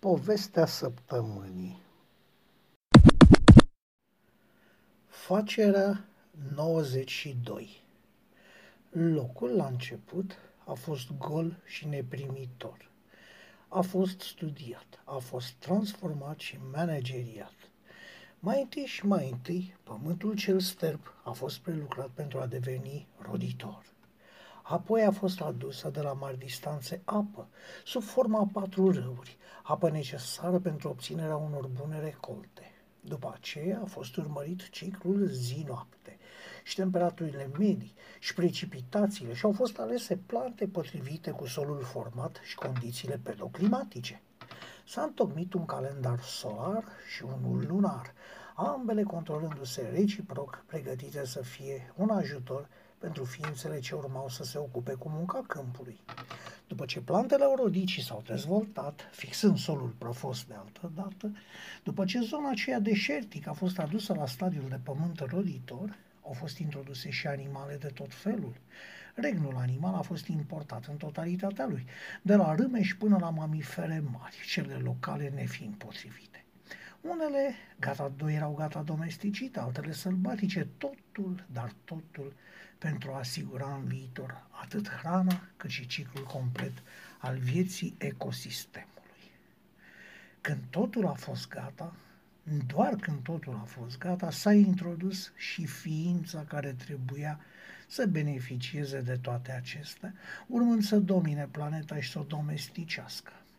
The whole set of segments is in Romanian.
Povestea săptămânii Facerea 92 Locul la început a fost gol și neprimitor. A fost studiat, a fost transformat și manageriat. Mai întâi și mai întâi, pământul cel sterb a fost prelucrat pentru a deveni roditor. Apoi a fost adusă de la mari distanțe apă, sub forma a patru râuri, apă necesară pentru obținerea unor bune recolte. După aceea a fost urmărit ciclul zi-noapte și temperaturile medii și precipitațiile și au fost alese plante potrivite cu solul format și condițiile pedoclimatice. S-a întocmit un calendar solar și unul lunar, ambele controlându-se reciproc, pregătite să fie un ajutor pentru ființele ce urmau să se ocupe cu munca câmpului. După ce plantele au rodit și s-au dezvoltat, fixând solul prăfos de altă dată, după ce zona aceea deșertică a fost adusă la stadiul de pământ roditor, au fost introduse și animale de tot felul. Regnul animal a fost importat în totalitatea lui, de la râmeși până la mamifere mari, cele locale nefiind potrivite. Unele gata, erau gata domesticite, altele sălbatice, totul, dar totul pentru a asigura în viitor atât hrana cât și ciclul complet al vieții ecosistemului. Când totul a fost gata, doar când totul a fost gata, s-a introdus și ființa care trebuia să beneficieze de toate acestea, urmând să domine planeta și să o domesticească a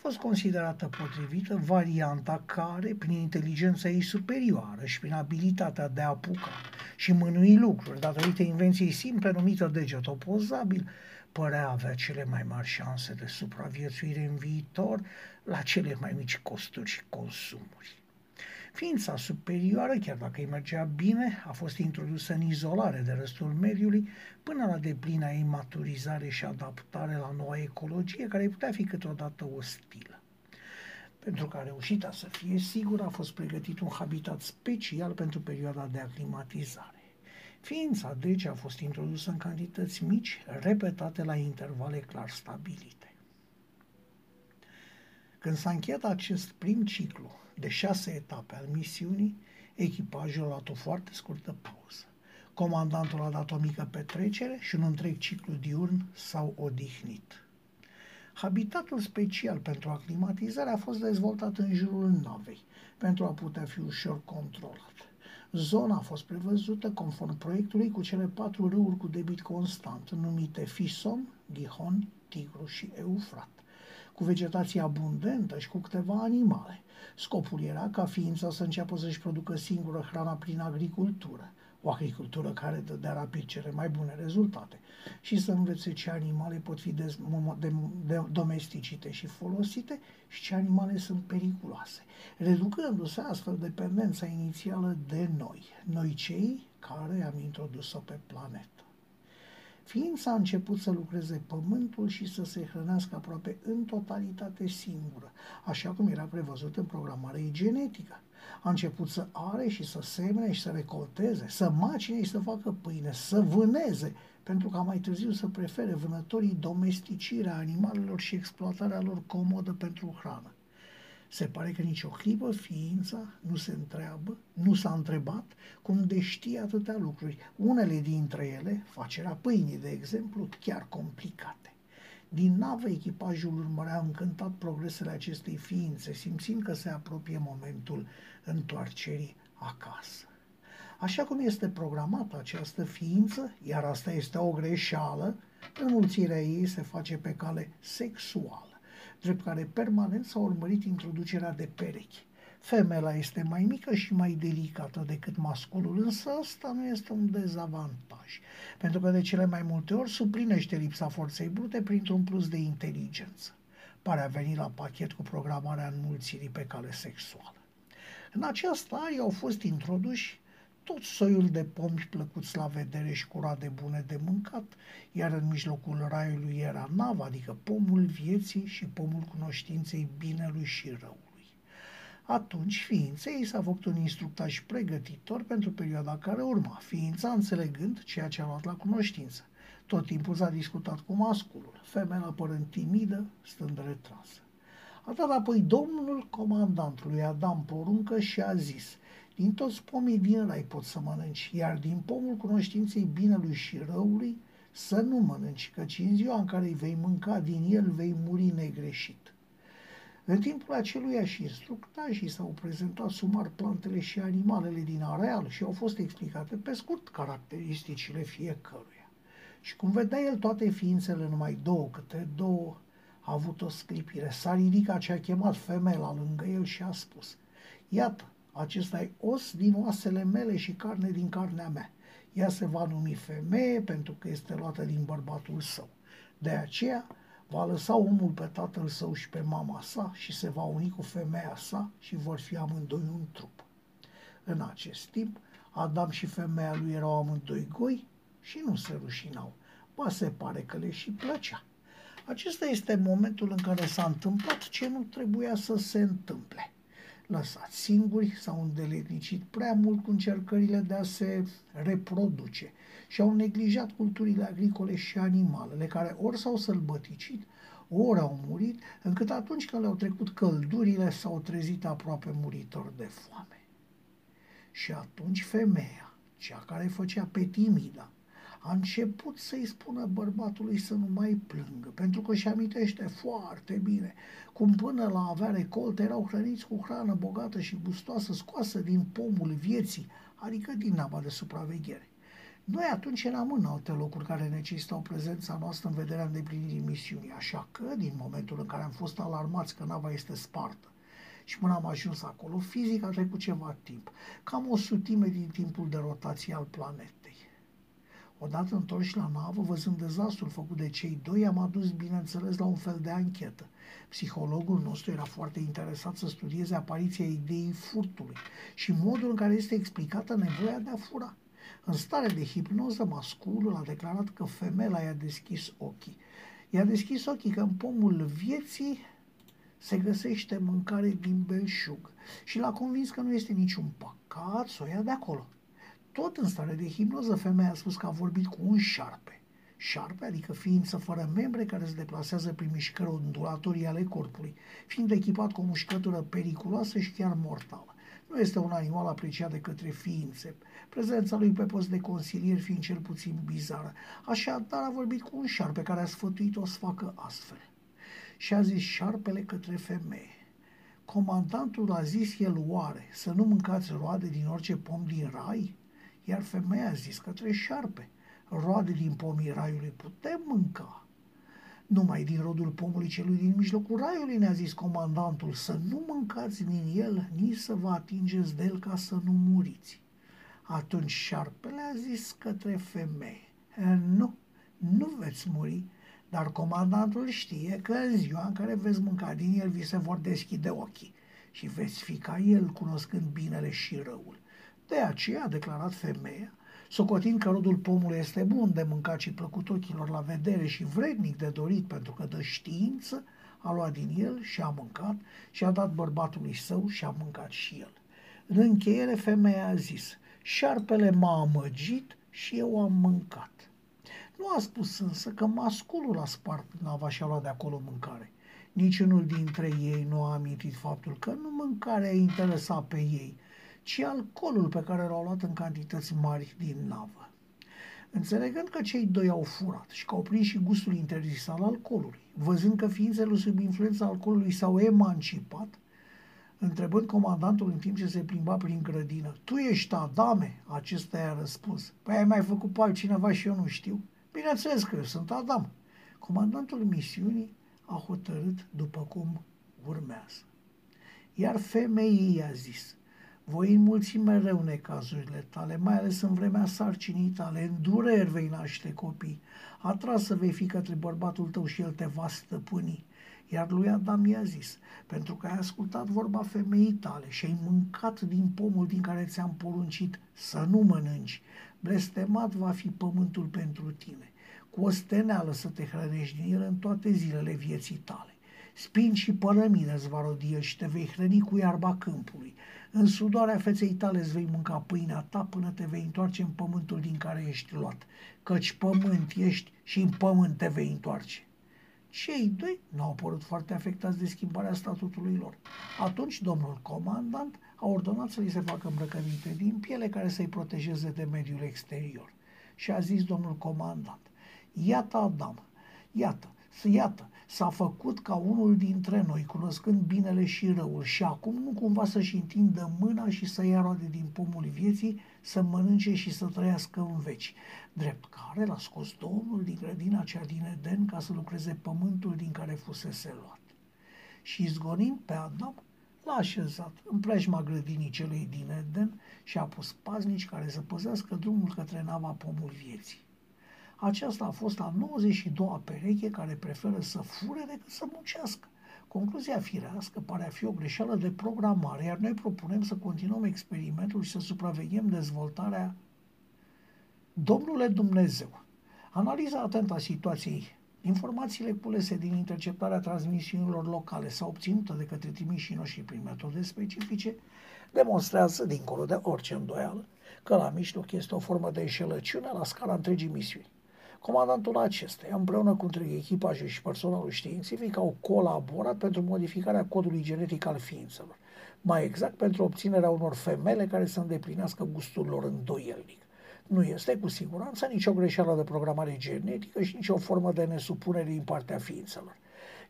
fost considerată potrivită varianta care, prin inteligența ei superioară și prin abilitatea de a apuca și mânui lucruri, datorită invenției simple numită deget opozabil, părea avea cele mai mari șanse de supraviețuire în viitor la cele mai mici costuri și consumuri. Ființa superioară, chiar dacă îi mergea bine, a fost introdusă în izolare de restul mediului până la deplina ei maturizare și adaptare la noua ecologie, care putea fi câteodată ostilă. Pentru că a reușit să fie sigur, a fost pregătit un habitat special pentru perioada de aclimatizare. Ființa, deci, a fost introdusă în cantități mici, repetate la intervale clar stabilite. Când s-a încheiat acest prim ciclu de șase etape al misiunii, echipajul a luat o foarte scurtă pauză. Comandantul a dat o mică petrecere și un întreg ciclu diurn s-au odihnit. Habitatul special pentru aclimatizare a fost dezvoltat în jurul navei, pentru a putea fi ușor controlat. Zona a fost prevăzută conform proiectului cu cele patru râuri cu debit constant, numite Fisom, Gihon, Tigru și Eufrat cu vegetație abundentă și cu câteva animale. Scopul era ca ființa să înceapă să-și producă singură hrana prin agricultură, o agricultură care dădea rapid cele mai bune rezultate și să învețe ce animale pot fi de, de, de, domesticite și folosite și ce animale sunt periculoase, reducându-se astfel dependența inițială de noi, noi cei care am introdus-o pe planetă. Ființa a început să lucreze pământul și să se hrănească aproape în totalitate singură, așa cum era prevăzut în programarea ei genetică. A început să are și să semene și să recolteze, să macine și să facă pâine, să vâneze, pentru ca mai târziu să prefere vânătorii domesticirea animalelor și exploatarea lor comodă pentru hrană. Se pare că nicio clipă ființa nu se întreabă, nu s-a întrebat cum de știe atâtea lucruri. Unele dintre ele, facerea pâinii, de exemplu, chiar complicate. Din navă, echipajul urmărea încântat progresele acestei ființe, simțind că se apropie momentul întoarcerii acasă. Așa cum este programată această ființă, iar asta este o greșeală, înmulțirea ei se face pe cale sexuală drept care permanent s-a urmărit introducerea de perechi. Femela este mai mică și mai delicată decât masculul, însă asta nu este un dezavantaj, pentru că de cele mai multe ori suplinește lipsa forței brute printr-un plus de inteligență. Pare a veni la pachet cu programarea înmulțirii pe cale sexuală. În această arie au fost introduși tot soiul de pomi plăcuți la vedere și cu de bune de mâncat, iar în mijlocul raiului era nava, adică pomul vieții și pomul cunoștinței binelui și răului. Atunci ființei s-a făcut un instructaj pregătitor pentru perioada care urma, ființa înțelegând ceea ce a luat la cunoștință. Tot timpul s-a discutat cu masculul, femeia părând timidă, stând retrasă. A dat apoi domnul comandantului Adam poruncă și a zis, din toți pomii din rai poți să mănânci, iar din pomul cunoștinței binelui și răului să nu mănânci, căci în ziua în care îi vei mânca din el vei muri negreșit. În timpul aceluia și instructașii s-au prezentat sumar plantele și animalele din areal și au fost explicate pe scurt caracteristicile fiecăruia. Și cum vedea el toate ființele numai două câte două, a avut o sclipire. S-a ridicat și a chemat femeia lângă el și a spus, Iată, acesta e os din oasele mele și carne din carnea mea. Ea se va numi femeie pentru că este luată din bărbatul său. De aceea va lăsa omul pe tatăl său și pe mama sa și se va uni cu femeia sa și vor fi amândoi un trup. În acest timp, Adam și femeia lui erau amândoi goi și nu se rușinau. Ba se pare că le și plăcea. Acesta este momentul în care s-a întâmplat ce nu trebuia să se întâmple. Lăsați singuri, s-au îndeletnicit prea mult cu încercările de a se reproduce și au neglijat culturile agricole și animalele, care ori s-au sălbăticit, ori au murit, încât atunci când le-au trecut căldurile, s-au trezit aproape muritori de foame. Și atunci femeia, cea care făcea pe timida, a început să-i spună bărbatului să nu mai plângă, pentru că își amintește foarte bine cum până la avea recolte erau hrăniți cu hrană bogată și gustoasă scoasă din pomul vieții, adică din nava de supraveghere. Noi atunci eram în alte locuri care necesitau prezența noastră în vederea îndeplinirii misiunii, așa că, din momentul în care am fost alarmați că nava este spartă și până am ajuns acolo, fizic a trecut ceva timp, cam o sutime din timpul de rotație al planetei. Odată întorși la navă, văzând dezastrul făcut de cei doi, am adus, bineînțeles, la un fel de anchetă. Psihologul nostru era foarte interesat să studieze apariția ideii furtului și modul în care este explicată nevoia de a fura. În stare de hipnoză, masculul a declarat că femeia i-a deschis ochii. I-a deschis ochii că în pomul vieții se găsește mâncare din belșug și l-a convins că nu este niciun păcat să o ia de acolo. Tot în stare de hipnoză, femeia a spus că a vorbit cu un șarpe. Șarpe, adică ființă fără membre care se deplasează prin mișcări ondulatorii ale corpului, fiind echipat cu o mușcătură periculoasă și chiar mortală. Nu este un animal apreciat de către ființe, prezența lui pe post de consilier fiind cel puțin bizară. Așadar a vorbit cu un șarpe care a sfătuit-o să facă astfel. Și a zis șarpele către femeie. Comandantul a zis el oare să nu mâncați roade din orice pom din rai? Iar femeia a zis către șarpe, roade din pomii raiului putem mânca. Numai din rodul pomului celui din mijlocul raiului ne-a zis comandantul să nu mâncați din el, nici să vă atingeți de el ca să nu muriți. Atunci șarpele a zis către femeie, nu, nu veți muri, dar comandantul știe că în ziua în care veți mânca din el vi se vor deschide ochii și veți fi ca el cunoscând binele și răul. De aceea a declarat femeia, socotind că rodul pomului este bun de mâncat și plăcut ochilor la vedere și vrednic de dorit pentru că dă știință, a luat din el și a mâncat și a dat bărbatului său și a mâncat și el. În încheiere, femeia a zis, șarpele m-a amăgit și eu am mâncat. Nu a spus însă că masculul a spart nava și a luat de acolo mâncare. Niciunul dintre ei nu a amintit faptul că nu mâncarea interesa pe ei, ci alcoolul pe care l-au luat în cantități mari din navă. Înțelegând că cei doi au furat și că au prins și gustul interzis al alcoolului, văzând că ființele sub influența alcoolului s-au emancipat, întrebând comandantul în timp ce se plimba prin grădină, Tu ești Adame? Acesta i-a răspuns, Păi ai mai făcut pe altcineva și eu nu știu? Bineînțeles că eu sunt Adam. Comandantul misiunii a hotărât după cum urmează. Iar femeii i-a zis, voi înmulți mereu necazurile tale, mai ales în vremea sarcinii tale, în dureri vei naște copii, atrasă vei fi către bărbatul tău și el te va stăpâni. Iar lui Adam i-a zis, pentru că ai ascultat vorba femeii tale și ai mâncat din pomul din care ți-am poruncit să nu mănânci, blestemat va fi pământul pentru tine. Cu o steneală să te hrănești din el în toate zilele vieții tale. Spin și părămine îți va rodi și te vei hrăni cu iarba câmpului. În sudoarea feței tale îți vei mânca pâinea ta până te vei întoarce în pământul din care ești luat, căci pământ ești și în pământ te vei întoarce. Cei doi n-au părut foarte afectați de schimbarea statutului lor. Atunci, domnul comandant a ordonat să li se facă îmbrăcăminte din piele care să-i protejeze de mediul exterior. Și a zis domnul comandant, iată Adam, iată, iată, s-a făcut ca unul dintre noi, cunoscând binele și răul și acum nu cumva să-și întindă mâna și să ia roade din pomul vieții, să mănânce și să trăiască în veci. Drept care l-a scos Domnul din grădina cea din Eden ca să lucreze pământul din care fusese luat. Și izgonind pe Adam, l-a așezat în preajma grădinii celei din Eden și a pus paznici care să păzească drumul către nava pomul vieții. Aceasta a fost a 92-a pereche care preferă să fure decât să muncească. Concluzia firească pare a fi o greșeală de programare, iar noi propunem să continuăm experimentul și să supraveghem dezvoltarea Domnule Dumnezeu, analiza atentă a situației Informațiile culese din interceptarea transmisiunilor locale sau obținută de către trimișii noștri prin metode specifice demonstrează, dincolo de orice îndoială, că la mijloc este o formă de înșelăciune la scara întregii misiuni. Comandantul acesteia, împreună cu întreg echipaje și personalul științific, au colaborat pentru modificarea codului genetic al ființelor, mai exact pentru obținerea unor femele care să îndeplinească gustul lor îndoielnic. Nu este cu siguranță nicio greșeală de programare genetică și nicio formă de nesupunere din partea ființelor.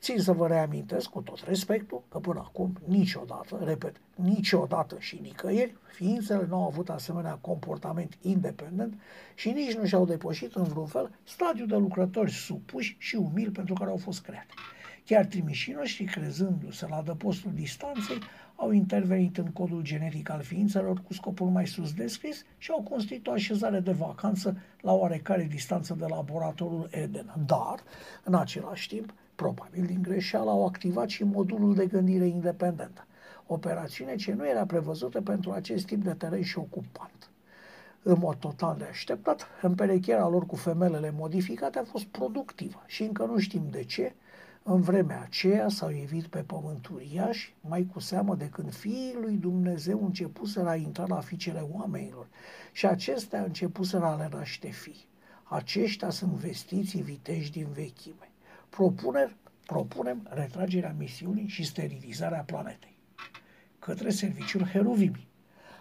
Țin să vă reamintesc cu tot respectul că până acum niciodată, repet, niciodată și nicăieri, ființele nu au avut asemenea comportament independent și nici nu și-au depășit în vreun fel stadiul de lucrători supuși și umili pentru care au fost create. Chiar trimișii noștri, crezându-se la adăpostul distanței, au intervenit în codul genetic al ființelor cu scopul mai sus descris și au constituit o așezare de vacanță la oarecare distanță de laboratorul Eden. Dar, în același timp, probabil din greșeală, au activat și modulul de gândire independentă. Operațiune ce nu era prevăzută pentru acest tip de teren și ocupant. În mod total de așteptat, împerecherea lor cu femelele modificate a fost productivă și încă nu știm de ce, în vremea aceea s-au evit pe pământ uriași, mai cu seamă de când fiii lui Dumnezeu începuseră a intra la fiicele oamenilor și acestea începuseră a le naște fii. Aceștia sunt vestiții viteji din vechime. Propunem, propunem retragerea misiunii și sterilizarea planetei. Către serviciul Heruvimi.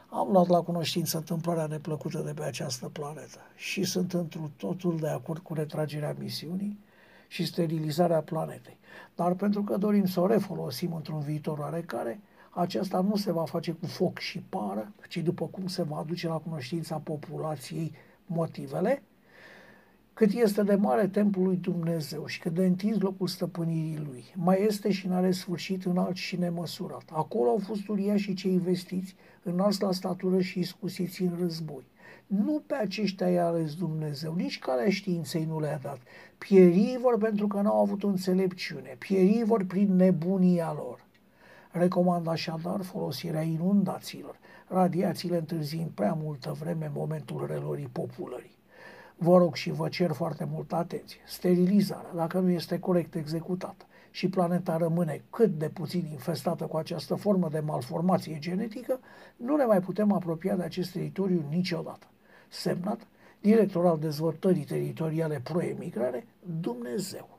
Am luat la cunoștință întâmplarea neplăcută de pe această planetă și sunt întru totul de acord cu retragerea misiunii și sterilizarea planetei. Dar pentru că dorim să o refolosim într-un viitor oarecare, aceasta nu se va face cu foc și pară, ci după cum se va aduce la cunoștința populației motivele, cât este de mare templul lui Dumnezeu și cât de întins locul stăpânirii lui. Mai este și n-are sfârșit înalt și nemăsurat. Acolo au fost uriașii cei vestiți, înalți la statură și iscusiți în război. Nu pe aceștia i-a ales Dumnezeu, nici calea științei nu le-a dat. Pierivor pentru că n-au avut înțelepciune, pierivor prin nebunia lor. Recomand așadar folosirea inundațiilor, radiațiile întârziind prea multă vreme în momentul relorii populării. Vă rog și vă cer foarte multă atenție. Sterilizarea, dacă nu este corect executată și planeta rămâne cât de puțin infestată cu această formă de malformație genetică, nu ne mai putem apropia de acest teritoriu niciodată semnat director al dezvoltării teritoriale pro-emigrare, Dumnezeu.